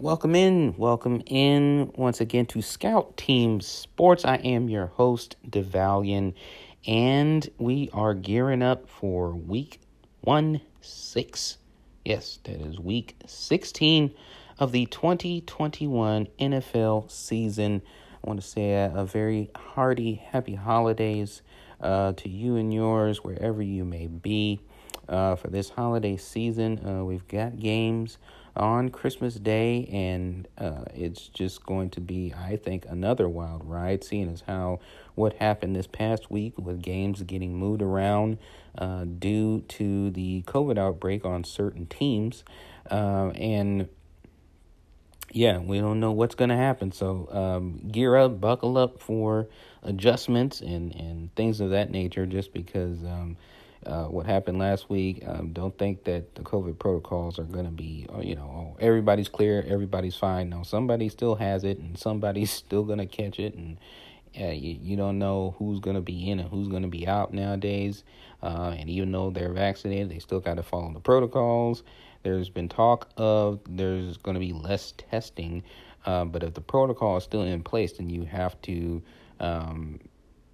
Welcome in, welcome in once again to Scout Team Sports. I am your host, DeValian, and we are gearing up for week one six. Yes, that is week 16 of the 2021 NFL season. I want to say a, a very hearty, happy holidays uh, to you and yours, wherever you may be. Uh, for this holiday season, uh, we've got games on Christmas Day, and uh, it's just going to be, I think, another wild ride, seeing as how what happened this past week with games getting moved around uh, due to the COVID outbreak on certain teams. Uh, and yeah, we don't know what's going to happen. So um, gear up, buckle up for adjustments and, and things of that nature, just because um, uh, what happened last week, um, don't think that the COVID protocols are going to be, uh, you know, oh, everybody's clear, everybody's fine. No, somebody still has it and somebody's still going to catch it. And uh, you, you don't know who's going to be in and who's going to be out nowadays. Uh, and even though they're vaccinated, they still got to follow the protocols. There's been talk of there's going to be less testing, uh, but if the protocol is still in place, then you have to um,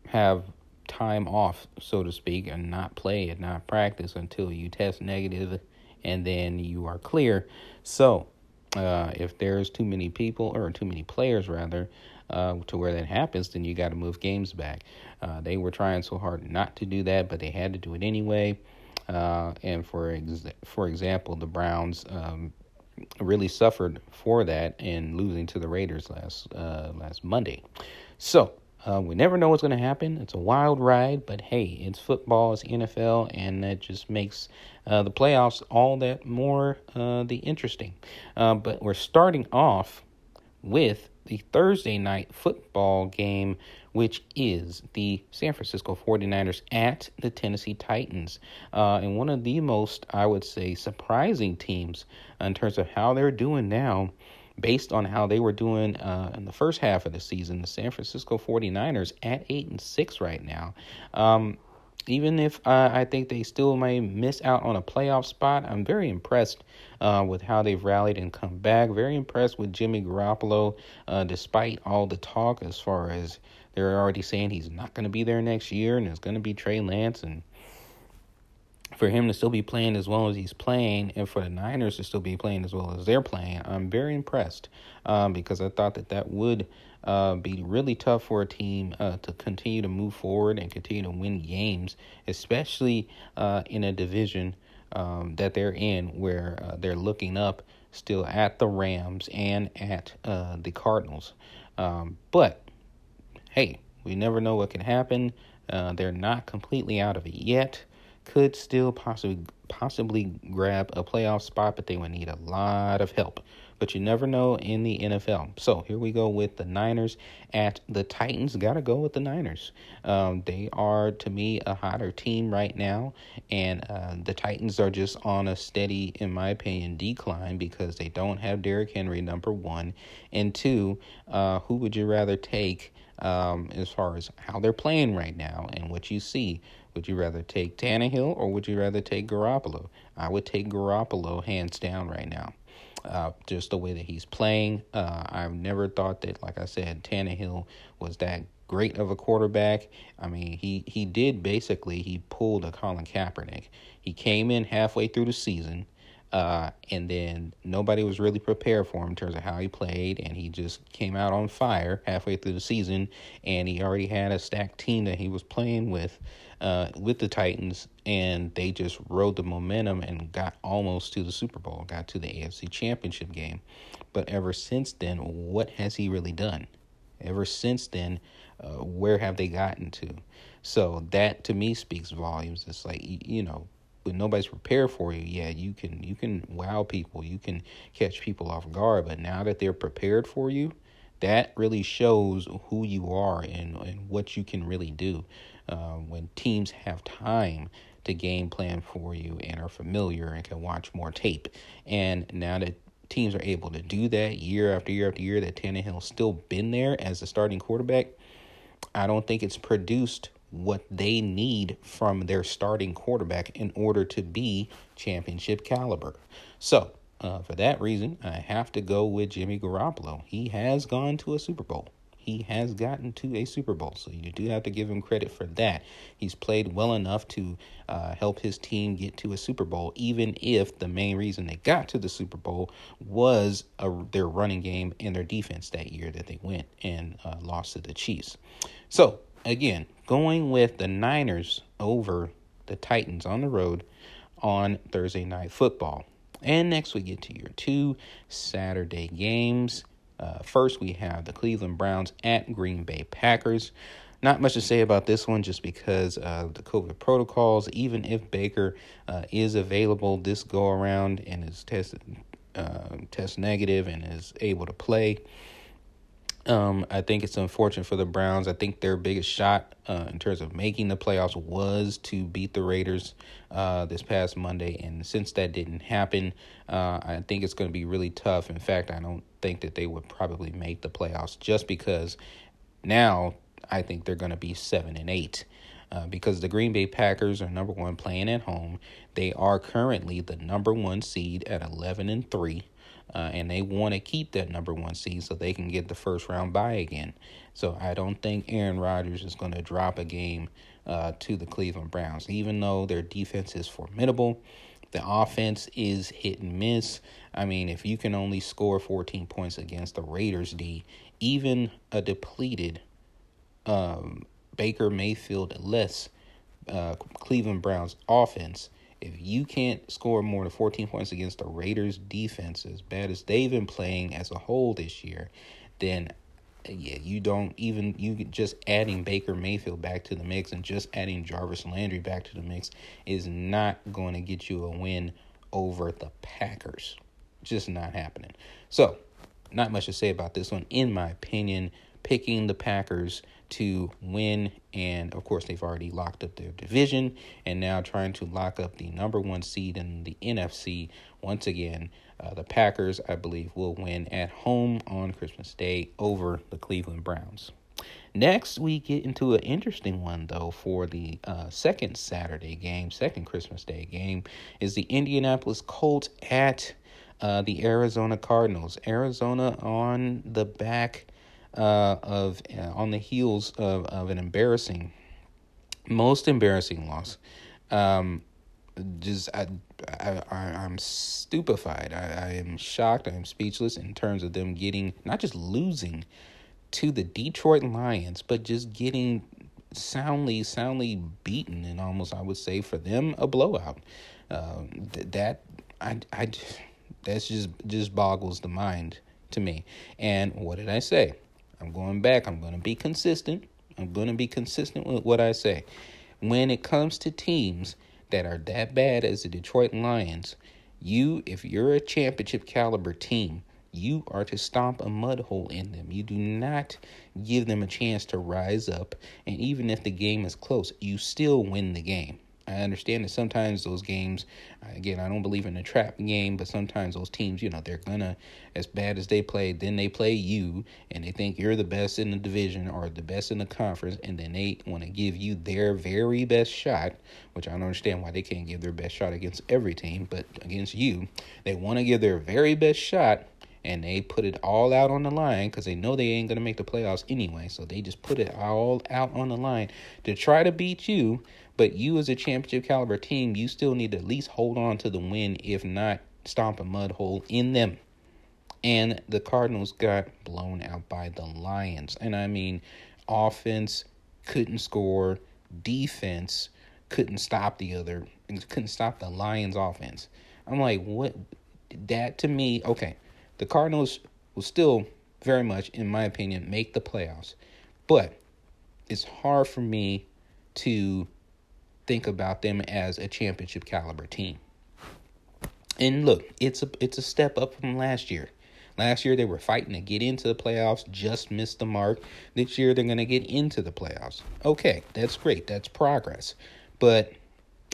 have time off, so to speak, and not play and not practice until you test negative and then you are clear. So, uh, if there's too many people or too many players, rather, uh, to where that happens, then you got to move games back. Uh, they were trying so hard not to do that, but they had to do it anyway. Uh, and for ex- for example, the Browns um, really suffered for that in losing to the Raiders last uh, last Monday. So uh, we never know what's going to happen. It's a wild ride, but hey, it's football, it's NFL, and that just makes uh, the playoffs all that more uh, the interesting. Uh, but we're starting off with the Thursday night football game, which is the San Francisco 49ers at the Tennessee Titans. Uh, and one of the most, I would say, surprising teams in terms of how they're doing now based on how they were doing uh, in the first half of the season. The San Francisco 49ers at 8 and 6 right now. Um, even if uh, I think they still may miss out on a playoff spot, I'm very impressed uh, with how they've rallied and come back. Very impressed with Jimmy Garoppolo, uh, despite all the talk as far as they're already saying he's not going to be there next year and it's going to be Trey Lance and for him to still be playing as well as he's playing, and for the Niners to still be playing as well as they're playing, I'm very impressed um, because I thought that that would uh, be really tough for a team uh, to continue to move forward and continue to win games, especially uh, in a division um, that they're in where uh, they're looking up still at the Rams and at uh, the Cardinals. Um, but hey, we never know what can happen. Uh, they're not completely out of it yet could still possibly possibly grab a playoff spot, but they would need a lot of help. But you never know in the NFL. So here we go with the Niners at the Titans. Got to go with the Niners. Um, they are, to me, a hotter team right now. And uh, the Titans are just on a steady, in my opinion, decline because they don't have Derrick Henry, number one. And two, uh, who would you rather take um, as far as how they're playing right now and what you see? Would you rather take Tannehill or would you rather take Garoppolo? I would take Garoppolo hands down right now. Uh, just the way that he's playing. Uh, I've never thought that, like I said, Tannehill was that great of a quarterback. I mean, he he did basically he pulled a Colin Kaepernick. He came in halfway through the season, uh, and then nobody was really prepared for him in terms of how he played, and he just came out on fire halfway through the season, and he already had a stacked team that he was playing with uh, with the Titans, and they just rode the momentum and got almost to the Super Bowl, got to the AFC Championship game. But ever since then, what has he really done? Ever since then, uh, where have they gotten to? So that to me speaks volumes. It's like you know, when nobody's prepared for you, yeah, you can you can wow people, you can catch people off guard. But now that they're prepared for you, that really shows who you are and and what you can really do uh, when teams have time to game plan for you and are familiar and can watch more tape. And now that teams are able to do that year after year after year, that Tannehill's still been there as the starting quarterback, I don't think it's produced what they need from their starting quarterback in order to be championship caliber. So uh, for that reason, I have to go with Jimmy Garoppolo. He has gone to a Super Bowl. He has gotten to a Super Bowl, so you do have to give him credit for that. He's played well enough to uh, help his team get to a Super Bowl, even if the main reason they got to the Super Bowl was a, their running game and their defense that year that they went and uh, lost to the Chiefs. So, again, going with the Niners over the Titans on the road on Thursday Night Football. And next we get to your two Saturday games. Uh, first, we have the Cleveland Browns at Green Bay Packers. Not much to say about this one just because of the COVID protocols. Even if Baker uh, is available this go around and is tested uh, test negative and is able to play, um, I think it's unfortunate for the Browns. I think their biggest shot uh, in terms of making the playoffs was to beat the Raiders uh, this past Monday, and since that didn't happen, uh, I think it's going to be really tough. In fact, I don't think that they would probably make the playoffs just because now I think they're going to be seven and eight. Uh, because the Green Bay Packers are number one playing at home. They are currently the number one seed at 11 and 3 uh, and they want to keep that number one seed so they can get the first round bye again. So I don't think Aaron Rodgers is going to drop a game uh, to the Cleveland Browns, even though their defense is formidable. The offense is hit and miss. I mean, if you can only score 14 points against the Raiders D, even a depleted um, Baker Mayfield less uh, Cleveland Browns offense if you can't score more than 14 points against the Raiders defense, as bad as they've been playing as a whole this year, then yeah, you don't even you just adding Baker Mayfield back to the mix and just adding Jarvis Landry back to the mix is not going to get you a win over the Packers. Just not happening. So, not much to say about this one in my opinion. Picking the Packers to win. And of course, they've already locked up their division and now trying to lock up the number one seed in the NFC. Once again, uh, the Packers, I believe, will win at home on Christmas Day over the Cleveland Browns. Next, we get into an interesting one, though, for the uh, second Saturday game, second Christmas Day game, is the Indianapolis Colts at uh, the Arizona Cardinals. Arizona on the back uh, of uh, on the heels of, of an embarrassing, most embarrassing loss. Um, just I, I, I am stupefied. I, I am shocked. I am speechless in terms of them getting not just losing to the Detroit Lions, but just getting soundly, soundly beaten, and almost I would say for them a blowout. Uh, that I, I, that's just just boggles the mind to me. And what did I say? I'm going back. I'm going to be consistent. I'm going to be consistent with what I say. When it comes to teams that are that bad as the Detroit Lions, you, if you're a championship caliber team, you are to stomp a mud hole in them. You do not give them a chance to rise up. And even if the game is close, you still win the game. I understand that sometimes those games, uh, again, I don't believe in a trap game, but sometimes those teams, you know, they're gonna, as bad as they play, then they play you, and they think you're the best in the division or the best in the conference, and then they want to give you their very best shot, which I don't understand why they can't give their best shot against every team, but against you, they want to give their very best shot and they put it all out on the line because they know they ain't to make the playoffs anyway. So they just put it all out on the line to try to beat you. But you, as a championship caliber team, you still need to at least hold on to the win, if not stomp a mud hole in them. And the Cardinals got blown out by the Lions. And I mean, offense couldn't score, defense couldn't stop the other, couldn't stop the Lions' offense. I'm like, what? That to me, okay the Cardinals will still very much, in my opinion, make the playoffs. But it's hard for me to think about them as a championship caliber team. And look, it's a it's a step up from last year. Last year they were fighting to get into the playoffs, just missed the mark. This year they're going to get into the playoffs. Okay, that's great. That's progress. But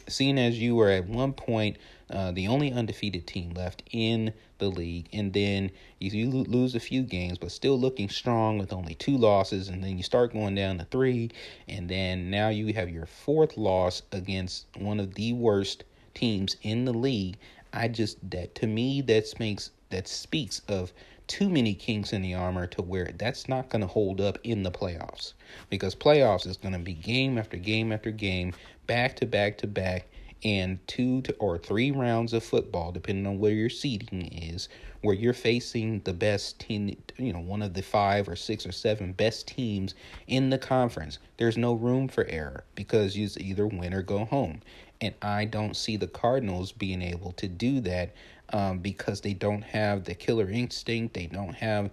seeing as you were at one point uh, the only undefeated team left in the league, and then you, you lose a few games, but still looking strong with only two losses, and then you start going down to three, and then now you have your fourth loss against one of the worst teams in the league. I just that to me that makes that speaks of too many kinks in the armor to where that's not going to hold up in the playoffs. Because playoffs is going to be game after game after game, back to back to back, and two to, or three rounds of football, depending on where your seeding is, where you're facing the best team, you know, one of the five or six or seven best teams in the conference. There's no room for error because you either win or go home. And I don't see the Cardinals being able to do that um, because they don't have the killer instinct. They don't have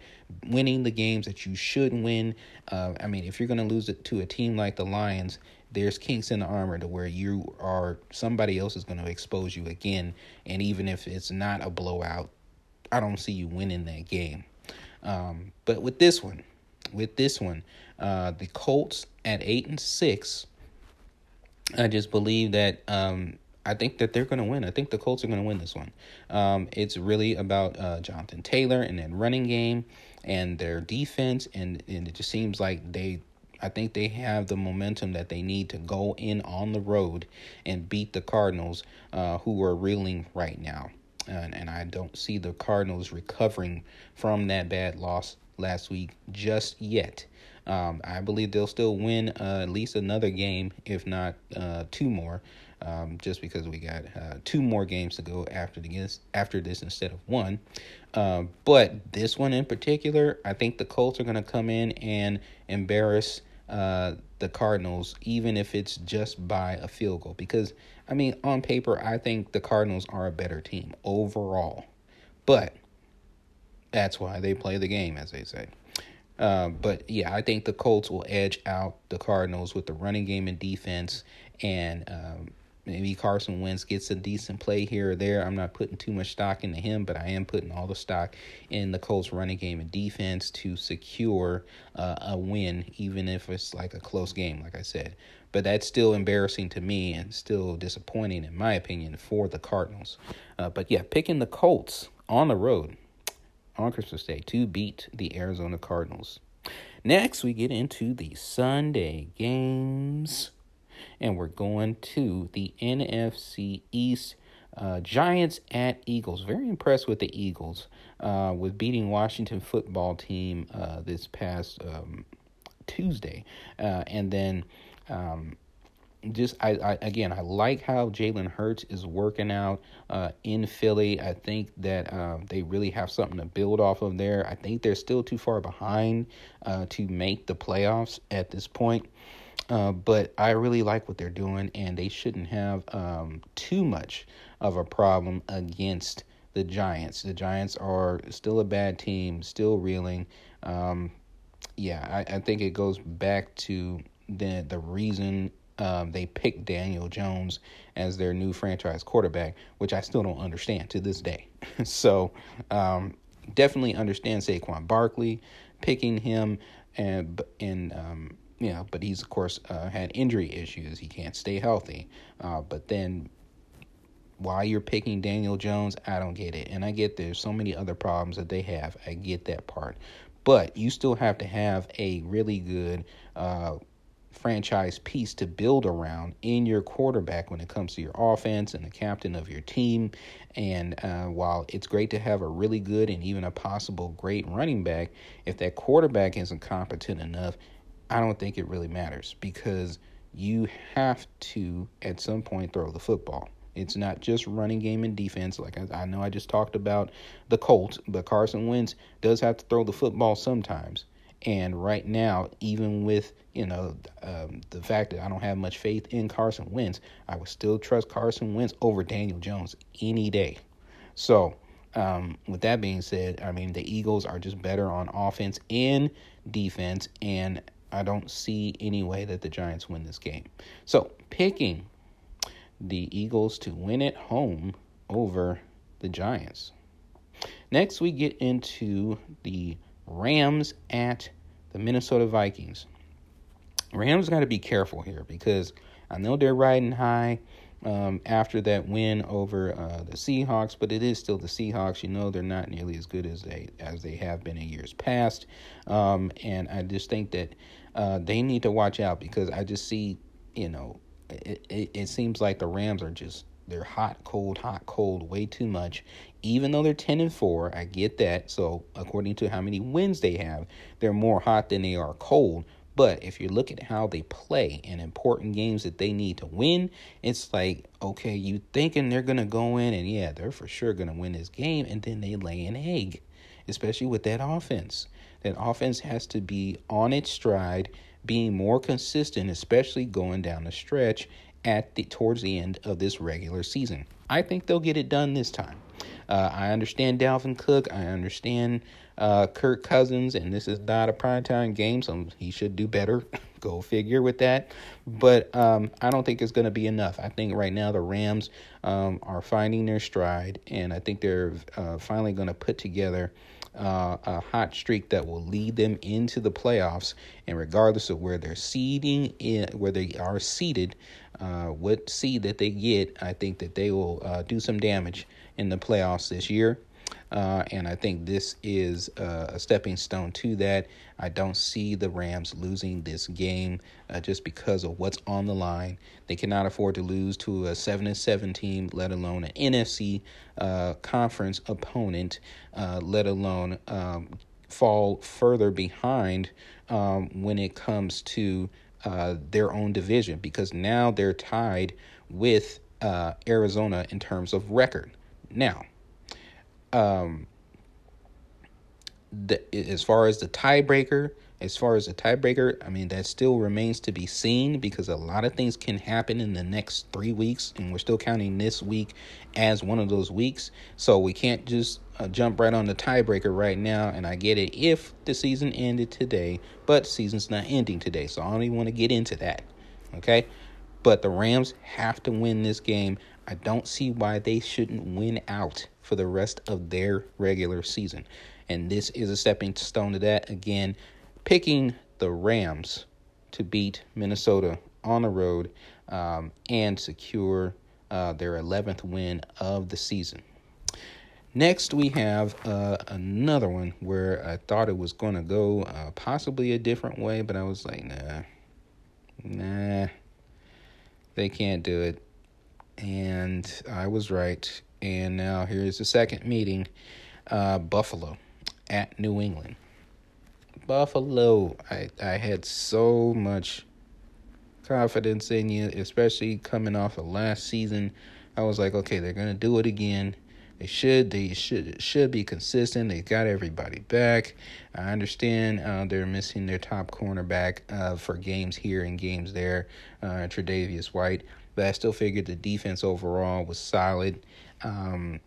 winning the games that you should win. Uh, I mean, if you're going to lose it to a team like the Lions, there's kinks in the armor to where you are somebody else is going to expose you again. And even if it's not a blowout, I don't see you winning that game. Um, but with this one, with this one, uh, the Colts at eight and six. I just believe that um, I think that they're going to win. I think the Colts are going to win this one. Um, it's really about uh, Jonathan Taylor and then running game and their defense, and, and it just seems like they. I think they have the momentum that they need to go in on the road and beat the Cardinals, uh, who are reeling right now. And, and I don't see the Cardinals recovering from that bad loss last week just yet. Um, I believe they'll still win uh, at least another game, if not uh, two more um, just because we got uh, two more games to go after the after this instead of one. Uh, but this one in particular, I think the Colts are going to come in and embarrass uh, the Cardinals, even if it's just by a field goal. Because I mean, on paper, I think the Cardinals are a better team overall, but that's why they play the game, as they say. Uh, but yeah, I think the Colts will edge out the Cardinals with the running game and defense, and um, Maybe Carson Wentz gets a decent play here or there. I'm not putting too much stock into him, but I am putting all the stock in the Colts running game and defense to secure uh, a win, even if it's like a close game, like I said. But that's still embarrassing to me and still disappointing, in my opinion, for the Cardinals. Uh, but yeah, picking the Colts on the road on Christmas Day to beat the Arizona Cardinals. Next, we get into the Sunday games and we're going to the NFC East. Uh, Giants at Eagles. Very impressed with the Eagles uh, with beating Washington football team uh, this past um, Tuesday, uh, and then. Um, just I, I again I like how Jalen Hurts is working out uh, in Philly. I think that uh, they really have something to build off of there. I think they're still too far behind uh, to make the playoffs at this point. Uh, but I really like what they're doing, and they shouldn't have um, too much of a problem against the Giants. The Giants are still a bad team, still reeling. Um, yeah, I, I, think it goes back to the the reason um, they picked Daniel Jones as their new franchise quarterback, which I still don't understand to this day. so um, definitely understand Saquon Barkley picking him and and um, you know, but he's of course uh, had injury issues. He can't stay healthy. Uh, but then why you're picking Daniel Jones, I don't get it. And I get there's so many other problems that they have. I get that part. But you still have to have a really good uh, franchise piece to build around in your quarterback when it comes to your offense and the captain of your team. And uh, while it's great to have a really good and even a possible great running back, if that quarterback isn't competent enough, I don't think it really matters because you have to at some point throw the football. It's not just running game and defense. Like I, I, know I just talked about the Colts, but Carson Wentz does have to throw the football sometimes. And right now, even with you know um, the fact that I don't have much faith in Carson Wentz, I would still trust Carson Wentz over Daniel Jones any day. So, um, with that being said, I mean the Eagles are just better on offense and defense, and I don't see any way that the Giants win this game. So, picking the Eagles to win at home over the Giants. Next, we get into the Rams at the Minnesota Vikings. Rams got to be careful here because I know they're riding high um, after that win over uh, the Seahawks, but it is still the Seahawks. You know they're not nearly as good as they as they have been in years past, um, and I just think that uh, they need to watch out because I just see, you know, it, it, it seems like the Rams are just they're hot, cold, hot, cold, way too much. Even though they're 10 and 4, I get that. So, according to how many wins they have, they're more hot than they are cold. But if you look at how they play in important games that they need to win, it's like, okay, you thinking they're to go in and yeah, they're for sure to win this game. And then they lay an egg, especially with that offense. That offense has to be on its stride, being more consistent, especially going down the stretch at the towards the end of this regular season. I think they'll get it done this time. Uh, I understand Dalvin Cook. I understand uh, Kirk Cousins, and this is not a primetime game, so he should do better. Go figure with that. But um, I don't think it's going to be enough. I think right now the Rams um, are finding their stride, and I think they're uh, finally going to put together uh, a hot streak that will lead them into the playoffs. And regardless of where they're seeding, in, where they are seated, uh, what seed that they get, I think that they will uh, do some damage in the playoffs this year. Uh, and I think this is uh, a stepping stone to that. I don't see the Rams losing this game uh, just because of what's on the line. They cannot afford to lose to a seven and seven team, let alone an NFC uh, conference opponent, uh, let alone um, fall further behind um, when it comes to uh, their own division because now they're tied with Arizona in terms of record. Now, um, the, as far as the tiebreaker, as far as the tiebreaker, I mean, that still remains to be seen because a lot of things can happen in the next three weeks, and we're still counting this week as one of those weeks. So we can't just uh, jump right on the tiebreaker right now. And I get it if the season ended today, but season's not ending today. So I don't even want to get into that. Okay. But the Rams have to win this game. I don't see why they shouldn't win out for the rest of their regular season. And this is a stepping stone to that. Again, picking the Rams to beat Minnesota on the road um, and secure uh, their 11th win of the season. Next, we have uh, another one where I thought it was going to go uh, possibly a different way, but I was like, nah, nah, they can't do it. And I was right. And now here's the second meeting uh, Buffalo at New England. Buffalo, I, I had so much confidence in you, especially coming off of last season. I was like, okay, they're gonna do it again. They should. They should should be consistent. They got everybody back. I understand uh, they're missing their top cornerback uh, for games here and games there, uh, Tre'Davious White. But I still figured the defense overall was solid. Um,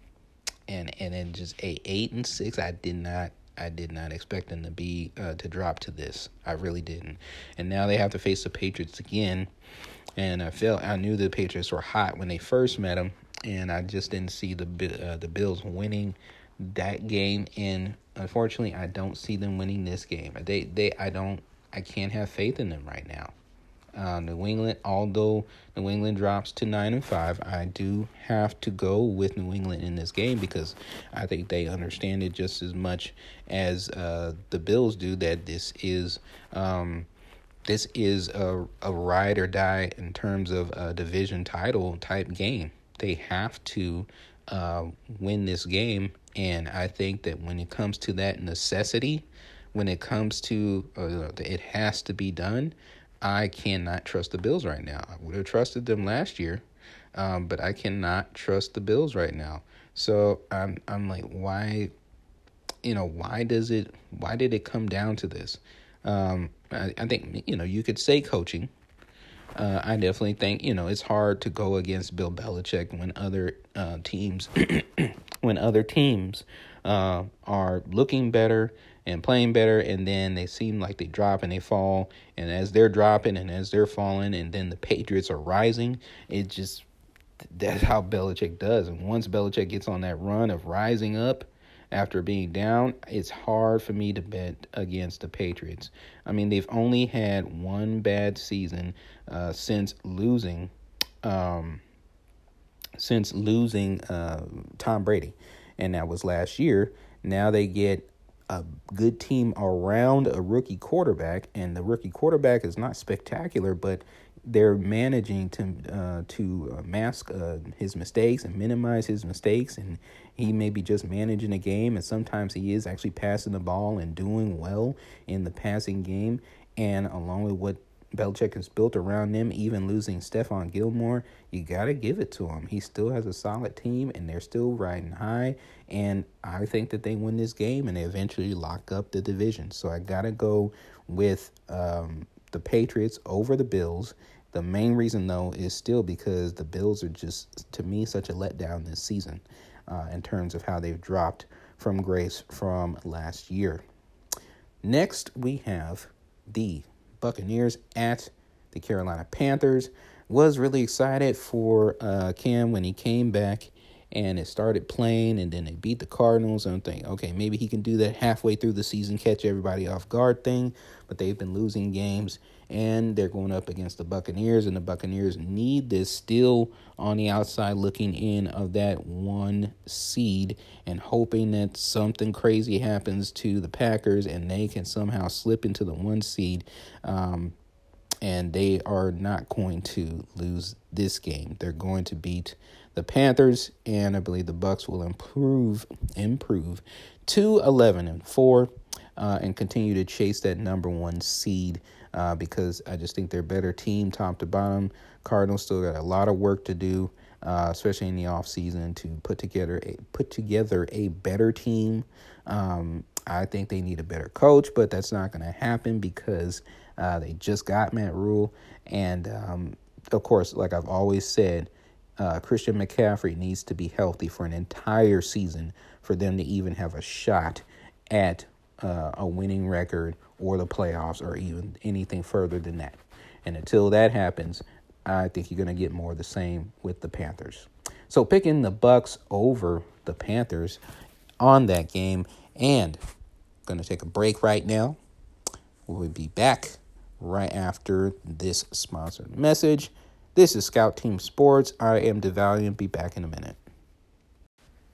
and and then just a eight and six, I did not I did not expect them to be uh, to drop to this. I really didn't. And now they have to face the Patriots again. And I felt I knew the Patriots were hot when they first met them, and I just didn't see the uh, the Bills winning that game. And unfortunately, I don't see them winning this game. They they I don't I can't have faith in them right now. Uh, New England, although New England drops to nine and five, I do have to go with New England in this game because I think they understand it just as much as uh, the Bills do. That this is um, this is a a ride or die in terms of a division title type game. They have to uh, win this game, and I think that when it comes to that necessity, when it comes to uh, it has to be done. I cannot trust the Bills right now. I would have trusted them last year, um, but I cannot trust the Bills right now. So I'm I'm like, why, you know, why does it? Why did it come down to this? Um, I, I think you know you could say coaching. Uh, I definitely think you know it's hard to go against Bill Belichick when other uh, teams, when other teams uh, are looking better and playing better, and then they seem like they drop and they fall. And as they're dropping and as they're falling, and then the Patriots are rising, it just that's how Belichick does. And once Belichick gets on that run of rising up after being down, it's hard for me to bet against the Patriots. I mean, they've only had one bad season uh, since losing, um, since losing uh, Tom Brady, and that was last year. Now they get a good team around a rookie quarterback, and the rookie quarterback is not spectacular, but they're managing to uh, to mask uh, his mistakes and minimize his mistakes, and he may be just managing a game, and sometimes he is actually passing the ball and doing well in the passing game. And along with what Belichick has built around them, even losing Stephon Gilmore, you got to give it to him. He still has a solid team and they're still riding high. And I think that they win this game and they eventually lock up the division. So I got to go with um, the Patriots over the Bills. The main reason, though, is still because the Bills are just, to me, such a letdown this season uh, in terms of how they've dropped from grace from last year. Next, we have the Buccaneers at the Carolina Panthers. Was really excited for uh, Cam when he came back and it started playing, and then they beat the Cardinals. And I'm thinking, okay, maybe he can do that halfway through the season, catch everybody off guard thing. But they've been losing games, and they're going up against the Buccaneers, and the Buccaneers need this still on the outside looking in of that one seed and hoping that something crazy happens to the Packers and they can somehow slip into the one seed. Um, and they are not going to lose this game. They're going to beat the Panthers, and I believe the Bucks will improve improve to eleven and four, uh, and continue to chase that number one seed. Uh, because I just think they're a better team, top to bottom. Cardinals still got a lot of work to do, uh, especially in the off season, to put together a put together a better team. Um, I think they need a better coach, but that's not going to happen because uh, they just got Matt Rhule, and um, of course, like I've always said, uh, Christian McCaffrey needs to be healthy for an entire season for them to even have a shot at uh, a winning record or the playoffs or even anything further than that. And until that happens, I think you're going to get more of the same with the Panthers. So picking the Bucks over the Panthers on that game and going to take a break right now. We'll be back right after this sponsored message. This is Scout Team Sports. I am DeValiant. Be back in a minute.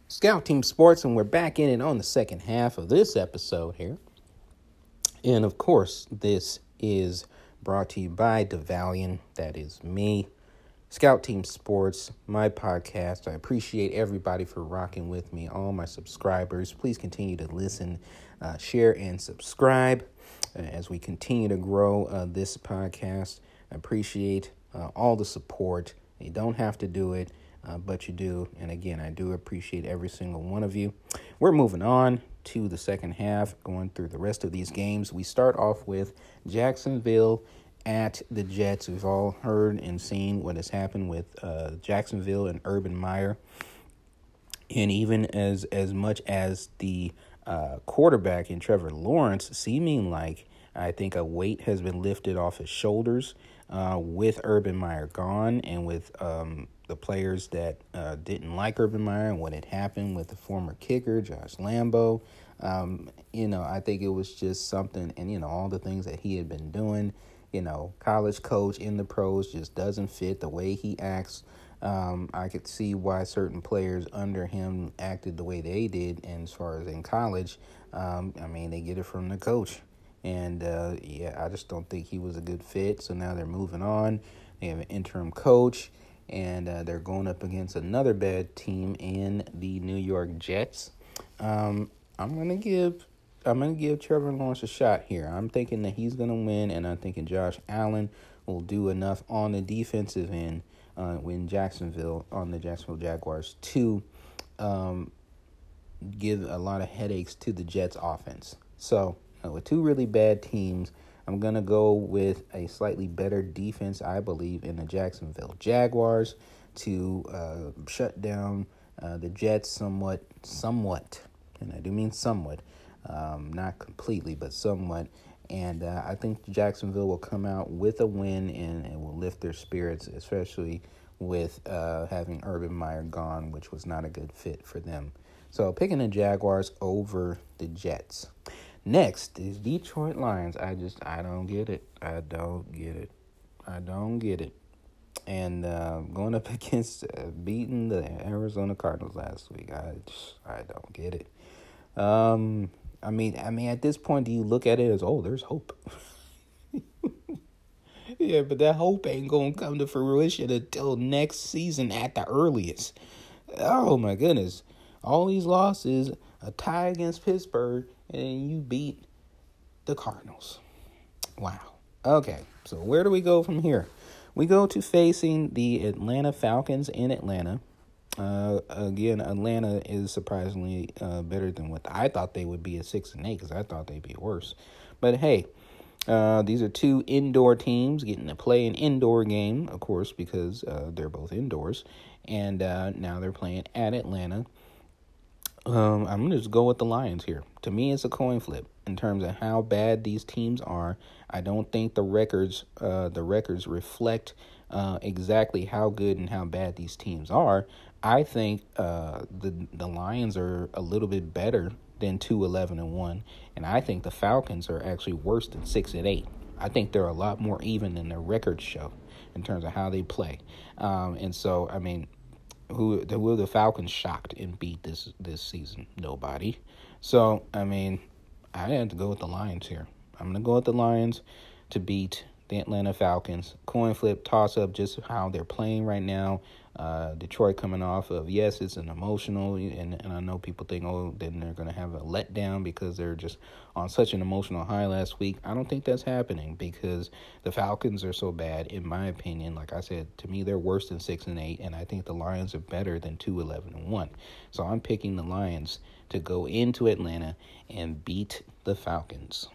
Scout Team Sports, and we're back in it on the second half of this episode here. And of course, this is brought to you by DeValian. That is me. Scout Team Sports, my podcast. I appreciate everybody for rocking with me, all my subscribers. Please continue to listen, uh, share, and subscribe uh, as we continue to grow uh, this podcast. I appreciate uh, all the support. You don't have to do it, uh, but you do. And again, I do appreciate every single one of you. We're moving on to the second half, going through the rest of these games. We start off with Jacksonville at the Jets. We've all heard and seen what has happened with uh, Jacksonville and Urban Meyer. And even as as much as the uh, quarterback in Trevor Lawrence seeming like I think a weight has been lifted off his shoulders uh, with Urban Meyer gone and with um, the players that uh, didn't like Urban Meyer and what had happened with the former kicker, Josh Lambo. Um, you know, I think it was just something, and, you know, all the things that he had been doing. You know, college coach in the pros just doesn't fit the way he acts. Um, I could see why certain players under him acted the way they did. And as far as in college, um, I mean, they get it from the coach. And uh, yeah, I just don't think he was a good fit. So now they're moving on. They have an interim coach, and uh, they're going up against another bad team in the New York Jets. Um, I'm gonna give I'm gonna give Trevor Lawrence a shot here. I'm thinking that he's gonna win, and I'm thinking Josh Allen will do enough on the defensive end uh, in Jacksonville on the Jacksonville Jaguars to um, give a lot of headaches to the Jets offense. So uh, with two really bad teams, I'm going to go with a slightly better defense, I believe, in the Jacksonville Jaguars to uh, shut down uh, the Jets somewhat, somewhat, and I do mean somewhat, um, not completely, but somewhat. And uh, I think Jacksonville will come out with a win and, and will lift their spirits, especially with uh, having Urban Meyer gone, which was not a good fit for them. So picking the Jaguars over the Jets. Next is Detroit Lions. I just I don't get it. I don't get it. I don't get it. And uh, going up against uh, beating the Arizona Cardinals last week, I just, I don't get it. Um, I mean, I mean, at this point, do you look at it as oh, there's hope? yeah, but that hope ain't gonna come to fruition until next season at the earliest. Oh my goodness. All these losses, a tie against Pittsburgh, and you beat the Cardinals. Wow. Okay, so where do we go from here? We go to facing the Atlanta Falcons in Atlanta. Uh, again, Atlanta is surprisingly uh, better than what I thought they would be at six and eight because I thought they'd be worse. But hey, uh, these are two indoor teams getting to play an indoor game, of course, because uh, they're both indoors, and uh, now they're playing at Atlanta. Um, I'm gonna just go with the Lions here. To me, it's a coin flip in terms of how bad these teams are. I don't think the records, uh, the records reflect uh, exactly how good and how bad these teams are. I think uh, the the Lions are a little bit better than two eleven and one, and I think the Falcons are actually worse than six and eight. I think they're a lot more even than their records show in terms of how they play. Um, and so, I mean, who who the Falcons shocked and beat this this season? Nobody. So I mean, I had to go with the Lions here. I'm gonna go with the Lions to beat the Atlanta Falcons. Coin flip, toss up, just how they're playing right now. Uh, Detroit coming off of yes, it's an emotional, and and I know people think oh then they're gonna have a letdown because they're just on such an emotional high last week. I don't think that's happening because the Falcons are so bad, in my opinion. Like I said, to me they're worse than six and eight, and I think the Lions are better than two eleven and one. So I'm picking the Lions to go into Atlanta and beat the Falcons.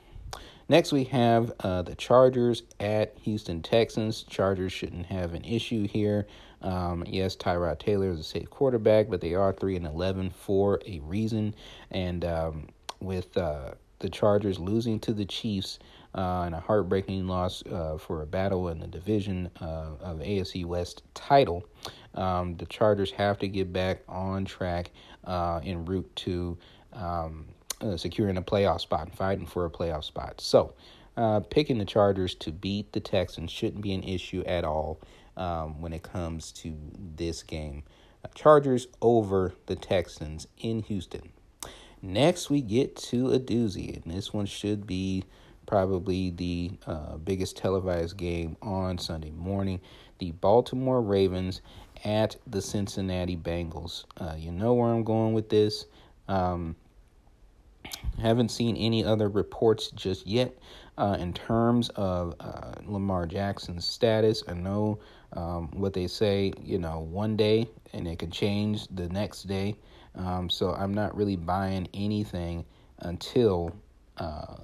Next, we have uh, the Chargers at Houston Texans. Chargers shouldn't have an issue here. Um, yes, Tyrod Taylor is a safe quarterback, but they are three and eleven for a reason. And um, with uh, the Chargers losing to the Chiefs uh, in a heartbreaking loss uh, for a battle in the division uh, of AFC West title, um, the Chargers have to get back on track uh, en route to um, uh, securing a playoff spot and fighting for a playoff spot. So, picking the Chargers to beat the Texans shouldn't be an issue at all um, when it comes to this game. Chargers over the Texans in Houston. Next, we get to a doozy, and this one should be probably the uh, biggest televised game on Sunday morning. The Baltimore Ravens at the Cincinnati Bengals. Uh, you know where I'm going with this. Um, haven't seen any other reports just yet uh, in terms of uh, Lamar Jackson's status. I know um, what they say, you know, one day and it can change the next day. Um, so I'm not really buying anything until uh,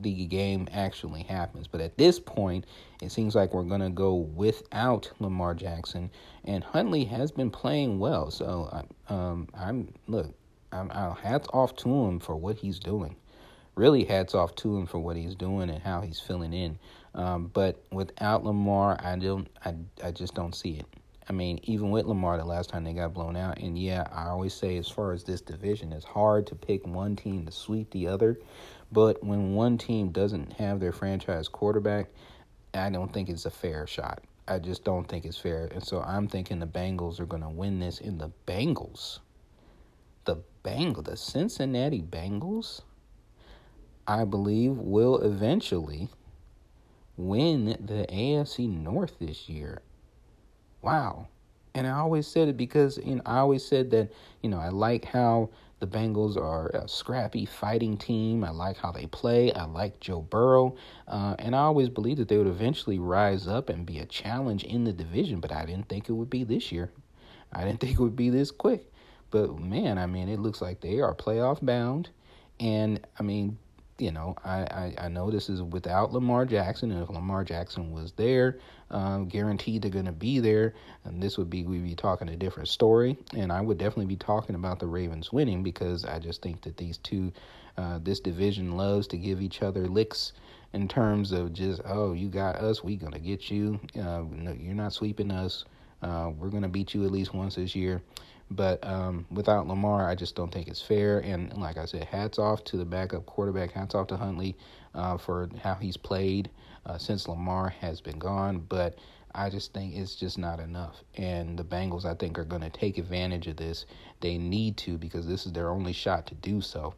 the game actually happens. But at this point, it seems like we're going to go without Lamar Jackson, and Huntley has been playing well. So um, I'm look, I'm, I'll hats off to him for what he's doing. Really, hats off to him for what he's doing and how he's filling in. Um, but without Lamar, I don't, I, I just don't see it. I mean, even with Lamar, the last time they got blown out, and yeah, I always say as far as this division, it's hard to pick one team to sweep the other. But when one team doesn't have their franchise quarterback, I don't think it's a fair shot. I just don't think it's fair. And so I'm thinking the Bengals are going to win this in the Bengals. The Bengals, the Cincinnati Bengals, I believe will eventually win the AFC North this year. Wow. And I always said it because you know I always said that you know I like how the Bengals are a scrappy fighting team. I like how they play. I like Joe Burrow, uh, and I always believed that they would eventually rise up and be a challenge in the division. But I didn't think it would be this year. I didn't think it would be this quick. But man, I mean, it looks like they are playoff bound, and I mean, you know, I, I, I, know this is without Lamar Jackson, and if Lamar Jackson was there, um, guaranteed they're going to be there, and this would be we'd be talking a different story, and I would definitely be talking about the Ravens winning because I just think that these two, uh, this division loves to give each other licks in terms of just oh you got us, we're gonna get you, uh, no, you're not sweeping us, uh, we're gonna beat you at least once this year. But um, without Lamar, I just don't think it's fair. And like I said, hats off to the backup quarterback. Hats off to Huntley uh, for how he's played uh, since Lamar has been gone. But I just think it's just not enough. And the Bengals, I think, are going to take advantage of this. They need to because this is their only shot to do so.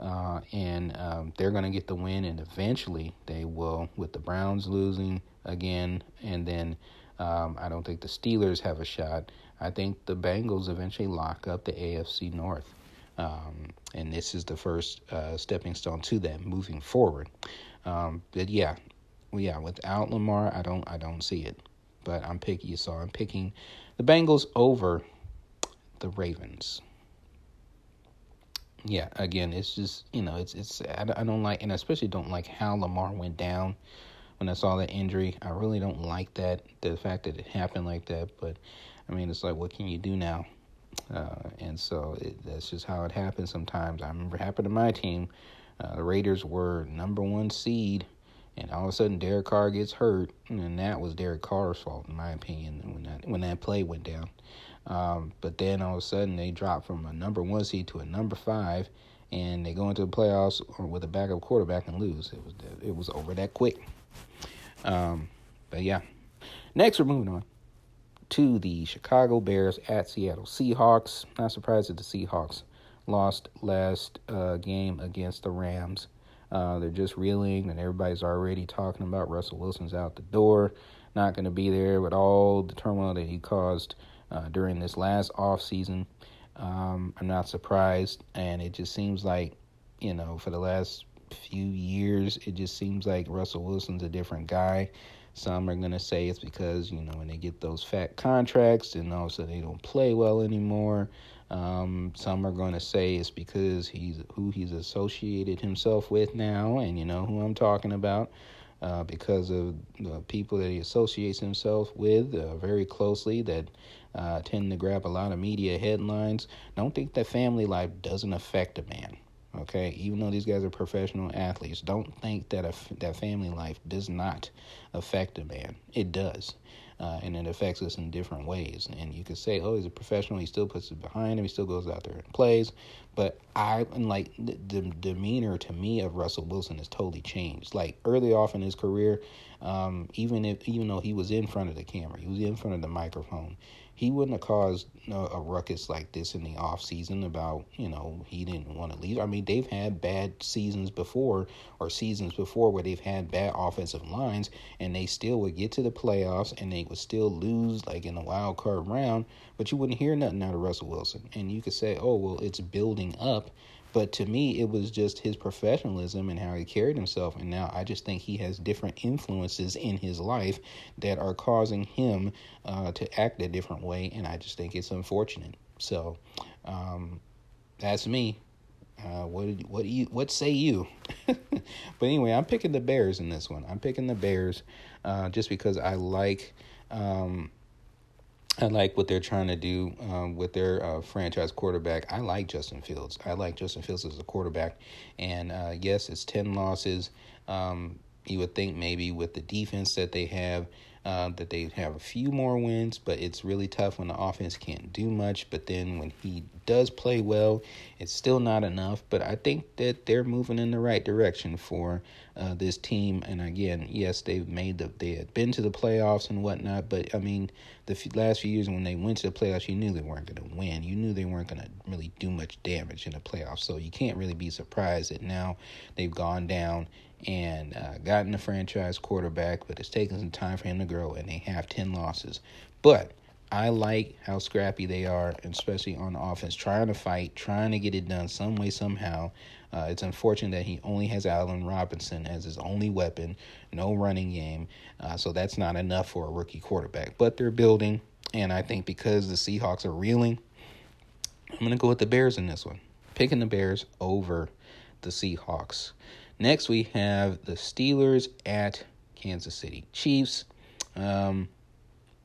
Uh, and um, they're going to get the win, and eventually they will, with the Browns losing again, and then um, I don't think the Steelers have a shot. I think the Bengals eventually lock up the AFC North. Um, and this is the first uh, stepping stone to that moving forward. Um, but yeah, well, yeah, without Lamar, I don't, I don't see it. But I'm picking, so I'm picking the Bengals over the Ravens. Yeah, again, it's just you know, it's it's I, I don't like, and I especially don't like how Lamar went down when I saw that injury. I really don't like that the fact that it happened like that. But I mean, it's like, what can you do now? Uh, and so it, that's just how it happens sometimes. I remember it happened to my team. Uh, the Raiders were number one seed, and all of a sudden Derek Carr gets hurt, and that was Derek Carr's fault, in my opinion, when that when that play went down. Um, but then all of a sudden they drop from a number one seed to a number five, and they go into the playoffs with a backup quarterback and lose. It was it was over that quick. Um, but yeah, next we're moving on to the Chicago Bears at Seattle Seahawks. Not surprised that the Seahawks lost last uh, game against the Rams. Uh, they're just reeling, and everybody's already talking about Russell Wilson's out the door, not going to be there with all the turmoil that he caused uh, during this last off season. Um, I'm not surprised, and it just seems like, you know, for the last few years, it just seems like Russell Wilson's a different guy. Some are going to say it's because, you know, when they get those fat contracts and all of a sudden they don't play well anymore. Um, some are going to say it's because he's who he's associated himself with now, and you know who I'm talking about, uh, because of the people that he associates himself with uh, very closely that uh, tend to grab a lot of media headlines. Don't think that family life doesn't affect a man. Okay, even though these guys are professional athletes, don't think that a, that family life does not affect a man. It does, uh, and it affects us in different ways. And you could say, "Oh, he's a professional. He still puts it behind him. He still goes out there and plays." But I and like the, the demeanor to me of Russell Wilson has totally changed. Like early off in his career, um, even if even though he was in front of the camera, he was in front of the microphone he wouldn't have caused a ruckus like this in the off season about you know he didn't want to leave. I mean they've had bad seasons before or seasons before where they've had bad offensive lines and they still would get to the playoffs and they would still lose like in the wild card round, but you wouldn't hear nothing out of Russell Wilson. And you could say, oh well, it's building up but to me, it was just his professionalism and how he carried himself. And now I just think he has different influences in his life that are causing him uh, to act a different way. And I just think it's unfortunate. So um, that's me. Uh, what what do you what say you? but anyway, I'm picking the Bears in this one. I'm picking the Bears uh, just because I like um, I like what they're trying to do um, with their uh, franchise quarterback. I like Justin Fields. I like Justin Fields as a quarterback. And uh, yes, it's 10 losses. Um, you would think maybe with the defense that they have, uh, that they have a few more wins, but it's really tough when the offense can't do much. But then when he does play well, it's still not enough. But I think that they're moving in the right direction for uh, this team. And again, yes, they've made the they had been to the playoffs and whatnot. But I mean, the f- last few years when they went to the playoffs, you knew they weren't going to win. You knew they weren't going to really do much damage in the playoffs. So you can't really be surprised that now they've gone down and uh, gotten a franchise quarterback, but it's taken some time for him to grow, and they have 10 losses. But I like how scrappy they are, especially on offense, trying to fight, trying to get it done some way, somehow. Uh, it's unfortunate that he only has Allen Robinson as his only weapon, no running game. Uh, so that's not enough for a rookie quarterback. But they're building, and I think because the Seahawks are reeling, I'm going to go with the Bears in this one. Picking the Bears over the Seahawks. Next, we have the Steelers at Kansas City Chiefs. Um,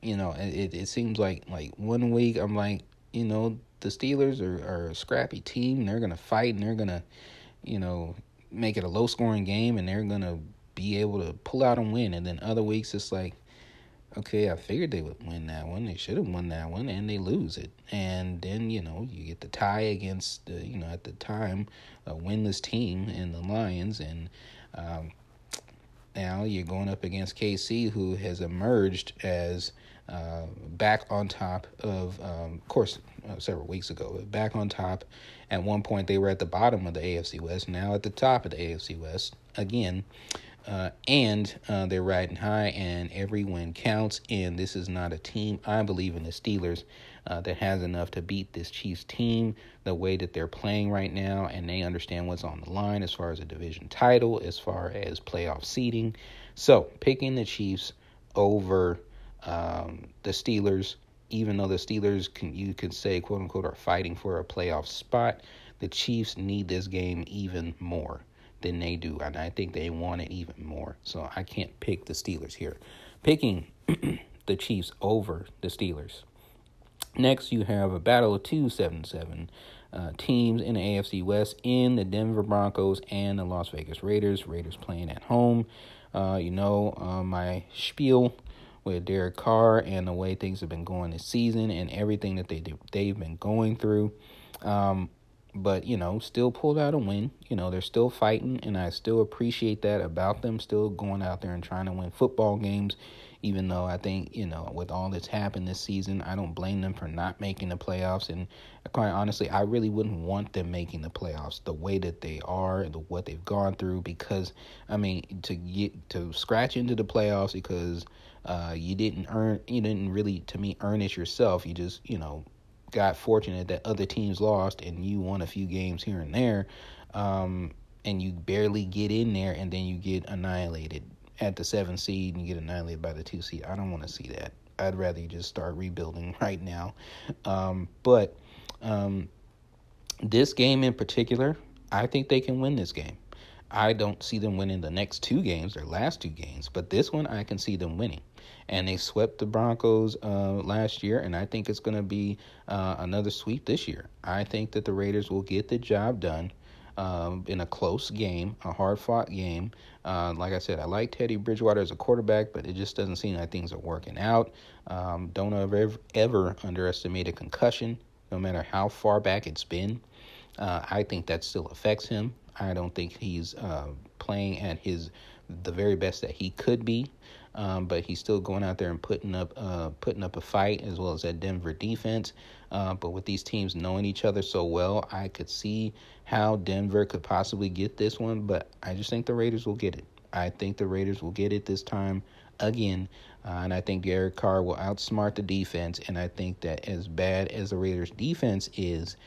you know, it, it seems like like one week I'm like, you know, the Steelers are, are a scrappy team. They're gonna fight and they're gonna, you know, make it a low scoring game and they're gonna be able to pull out and win. And then other weeks it's like, okay, I figured they would win that one. They should have won that one, and they lose it. And then you know you get the tie against the you know at the time a winless team in the Lions, and um, now you're going up against KC, who has emerged as uh, back on top of, um, of course, uh, several weeks ago, back on top. At one point, they were at the bottom of the AFC West, now at the top of the AFC West again. Uh, and uh, they're riding high, and every win counts. And this is not a team, I believe, in the Steelers uh, that has enough to beat this Chiefs team the way that they're playing right now, and they understand what's on the line as far as a division title, as far as playoff seeding. So, picking the Chiefs over um, the Steelers, even though the Steelers can you could say quote unquote are fighting for a playoff spot, the Chiefs need this game even more than they do, and I think they want it even more. So I can't pick the Steelers here. Picking the Chiefs over the Steelers. Next, you have a battle of two seven seven uh, teams in the AFC West in the Denver Broncos and the Las Vegas Raiders. Raiders playing at home. Uh, you know uh, my spiel with Derek Carr and the way things have been going this season and everything that they do, they've been going through. Um, but you know, still pulled out a win. You know, they're still fighting, and I still appreciate that about them. Still going out there and trying to win football games, even though I think you know, with all that's happened this season, I don't blame them for not making the playoffs. And quite honestly, I really wouldn't want them making the playoffs the way that they are and the, what they've gone through. Because I mean, to get to scratch into the playoffs because uh, you didn't earn, you didn't really, to me, earn it yourself. You just, you know, got fortunate that other teams lost and you won a few games here and there, um, and you barely get in there, and then you get annihilated at the seven seed and you get annihilated by the two seed. I don't want to see that. I'd rather you just start rebuilding right now. Um, but um, this game in particular, I think they can win this game. I don't see them winning the next two games, their last two games, but this one I can see them winning and they swept the Broncos uh, last year, and I think it's going to be uh, another sweep this year. I think that the Raiders will get the job done. Um, in a close game, a hard fought game. Uh, like I said, I like Teddy Bridgewater as a quarterback, but it just doesn't seem like things are working out. Um, don't ever, ever underestimate a concussion, no matter how far back it's been. Uh, I think that still affects him. I don't think he's uh, playing at his the very best that he could be. Um, but he's still going out there and putting up uh, putting up a fight as well as that Denver defense. Uh, but with these teams knowing each other so well, I could see how Denver could possibly get this one. But I just think the Raiders will get it. I think the Raiders will get it this time again. Uh, and I think Derek Carr will outsmart the defense. And I think that as bad as the Raiders' defense is,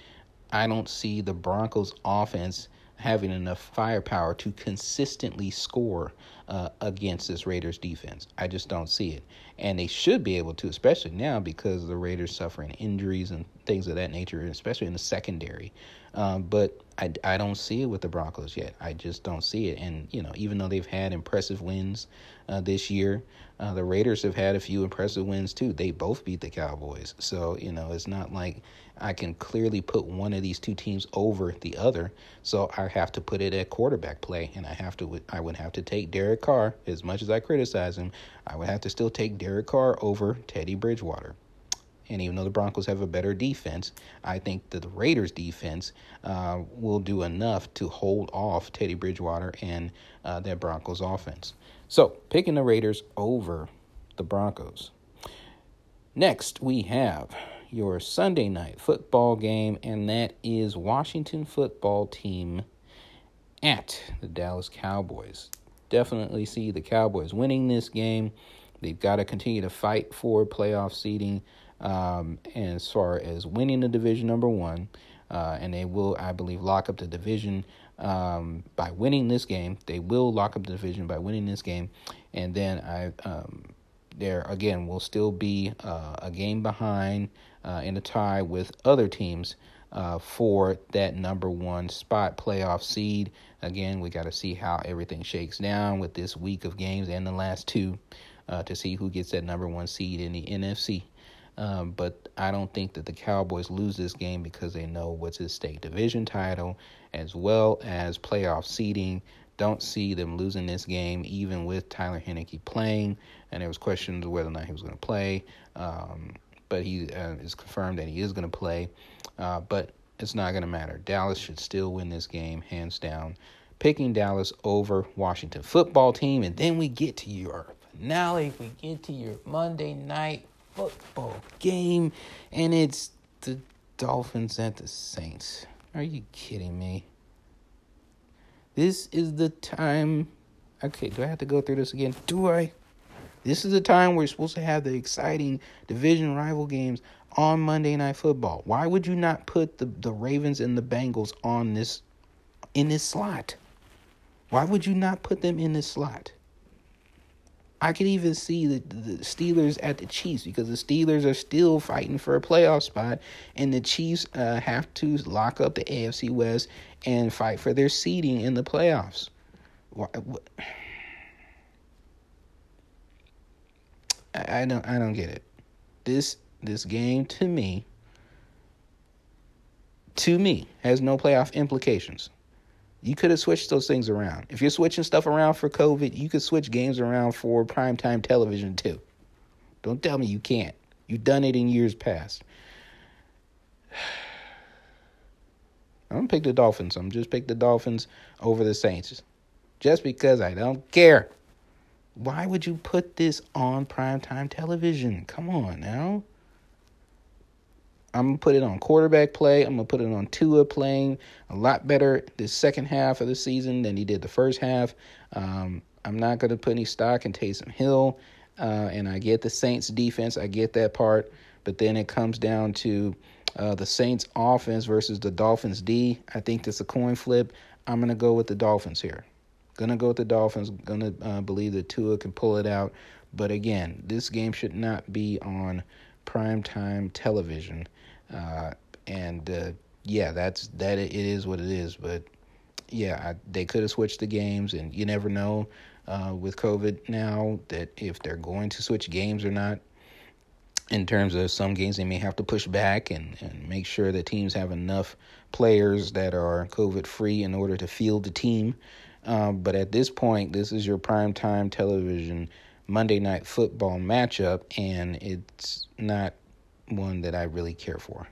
I don't see the Broncos' offense having enough firepower to consistently score uh, against this Raiders defense. I just don't see it. And they should be able to, especially now because the Raiders suffering injuries and things of that nature, especially in the secondary. Um, but I, I don't see it with the Broncos yet. I just don't see it. And, you know, even though they've had impressive wins uh, this year, uh, the Raiders have had a few impressive wins too. They both beat the Cowboys. So, you know, it's not like I can clearly put one of these two teams over the other. So I have to put it at quarterback play, and I have to I would have to take Derek Carr as much as I criticize him. I would have to still take Derek Carr over Teddy Bridgewater. And even though the Broncos have a better defense, I think that the Raiders' defense uh, will do enough to hold off Teddy Bridgewater and uh, that Broncos offense. So, picking the Raiders over the Broncos. Next, we have your Sunday night football game, and that is Washington football team at the Dallas Cowboys. Definitely see the Cowboys winning this game. They've got to continue to fight for playoff seeding. Um, as far as winning the division number one, uh, and they will, I believe, lock up the division um, by winning this game. They will lock up the division by winning this game, and then I um, there again will still be uh, a game behind uh, in a tie with other teams uh, for that number one spot playoff seed. Again, we got to see how everything shakes down with this week of games and the last two uh, to see who gets that number one seed in the NFC. Um, but I don't think that the Cowboys lose this game because they know what's at stake division title as well as playoff seeding. Don't see them losing this game, even with Tyler Heinicke playing. And there was questions whether or not he was going to play. Um, but he uh, is confirmed that he is going to play. Uh, but it's not going to matter. Dallas should still win this game, hands down. picking Dallas over Washington football team. And then we get to your finale. We get to your Monday night football game, and it's the Dolphins at the Saints. Are you kidding me? This is the time. Okay, do I have to go through this again? Do I? This is the time we're supposed to have the exciting division rival games on Monday Night Football. Why would you not put the, the Ravens and the Bengals on this in this slot? Why would you not put them in this slot? I could even see the, the Steelers at the Chiefs because the Steelers are still fighting for a playoff spot, and the Chiefs uh, have to lock up the AFC West and fight for their seeding in the playoffs. Why, what? I, I don't I don't get it. This this game to me to me has no playoff implications. You could have switched those things around. If you're switching stuff around for COVID, you could switch games around for primetime television too. Don't tell me you can't. You've done it in years past. I'm gonna pick the Dolphins. I'm just pick the Dolphins over the Saints. Just because I don't care. Why would you put this on primetime television? Come on now. I'm gonna put it on quarterback play. I'm gonna put it on Tua playing a lot better this second half of the season than he did the first half. Um, I'm not gonna put any stock in Taysom Hill, uh, and I get the Saints defense. I get that part, but then it comes down to uh, the Saints offense versus the Dolphins D. I think that's a coin flip. I'm gonna go with the Dolphins here. Gonna go with the Dolphins. Gonna uh, believe that Tua can pull it out. But again, this game should not be on primetime television. Uh, and uh, yeah, that's that. It is what it is. But yeah, I, they could have switched the games, and you never know uh, with COVID now that if they're going to switch games or not. In terms of some games, they may have to push back and, and make sure that teams have enough players that are COVID free in order to field the team. Um, but at this point, this is your prime time television Monday night football matchup, and it's not one that I really care for.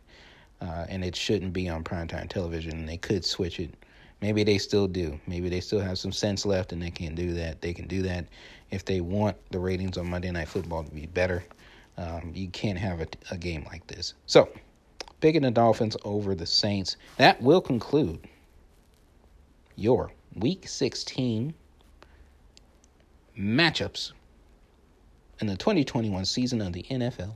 Uh, and it shouldn't be on primetime television. They could switch it. Maybe they still do. Maybe they still have some sense left and they can do that. They can do that if they want the ratings on Monday Night Football to be better. Um, you can't have a, a game like this. So, picking the Dolphins over the Saints. That will conclude your Week 16 matchups in the 2021 season of the NFL.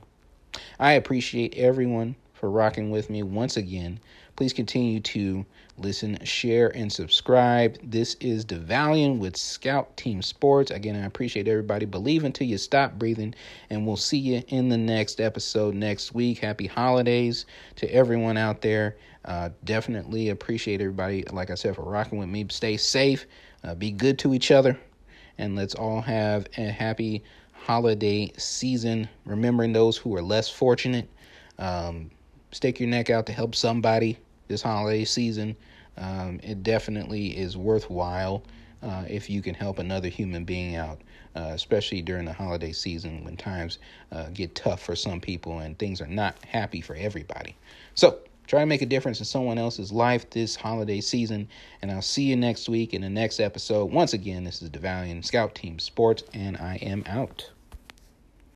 I appreciate everyone for rocking with me once again. Please continue to listen, share, and subscribe. This is DeValian with Scout Team Sports. Again, I appreciate everybody. Believe until you stop breathing, and we'll see you in the next episode next week. Happy holidays to everyone out there. Uh, definitely appreciate everybody, like I said, for rocking with me. Stay safe, uh, be good to each other, and let's all have a happy holiday season. Remembering those who are less fortunate. Um, stick your neck out to help somebody this holiday season. Um, it definitely is worthwhile uh, if you can help another human being out, uh, especially during the holiday season when times uh, get tough for some people and things are not happy for everybody. So, Try to make a difference in someone else's life this holiday season. And I'll see you next week in the next episode. Once again, this is DeValian Scout Team Sports, and I am out.